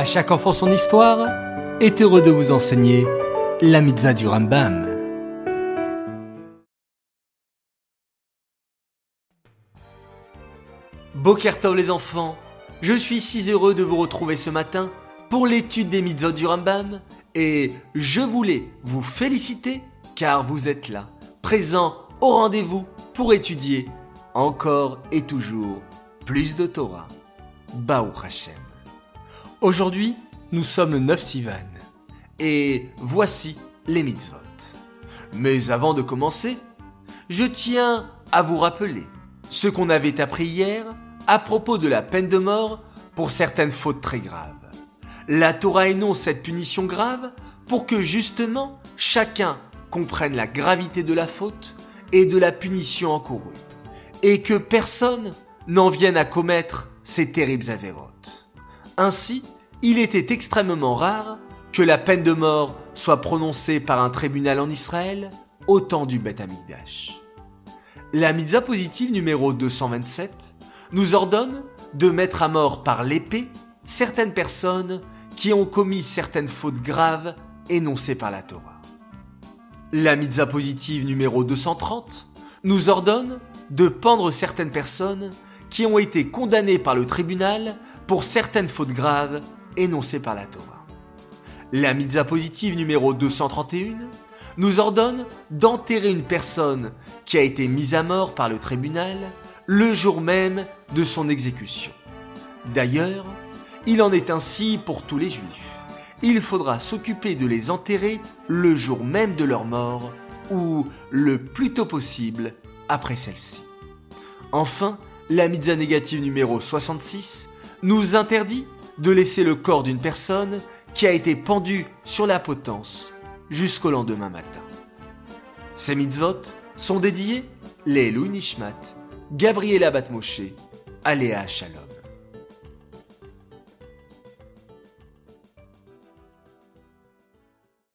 À chaque enfant son histoire est heureux de vous enseigner la mitzvah du Rambam. Bokertov les enfants, je suis si heureux de vous retrouver ce matin pour l'étude des mitzvot du Rambam et je voulais vous féliciter car vous êtes là, présent au rendez-vous pour étudier encore et toujours plus de Torah. Baou Hashem. Aujourd'hui, nous sommes le 9 Sivan et voici les mitzvot. Mais avant de commencer, je tiens à vous rappeler ce qu'on avait appris hier à propos de la peine de mort pour certaines fautes très graves. La Torah énonce cette punition grave pour que justement chacun comprenne la gravité de la faute et de la punition encourue, et que personne n'en vienne à commettre ces terribles avérotes. Ainsi, il était extrêmement rare que la peine de mort soit prononcée par un tribunal en Israël au temps du Beth Amikdash. La mitzvah positive numéro 227 nous ordonne de mettre à mort par l'épée certaines personnes qui ont commis certaines fautes graves énoncées par la Torah. La mitzvah positive numéro 230 nous ordonne de pendre certaines personnes qui ont été condamnées par le tribunal pour certaines fautes graves énoncées par la Torah. La mitzvah positive numéro 231 nous ordonne d'enterrer une personne qui a été mise à mort par le tribunal le jour même de son exécution. D'ailleurs, il en est ainsi pour tous les juifs. Il faudra s'occuper de les enterrer le jour même de leur mort ou le plus tôt possible après celle-ci. Enfin, la mitzvah négative numéro 66 nous interdit de laisser le corps d'une personne qui a été pendue sur la potence jusqu'au lendemain matin. Ces mitzvot sont dédiés les Louis Nishmat, Gabriela Batmoshe, Aléa Shalom.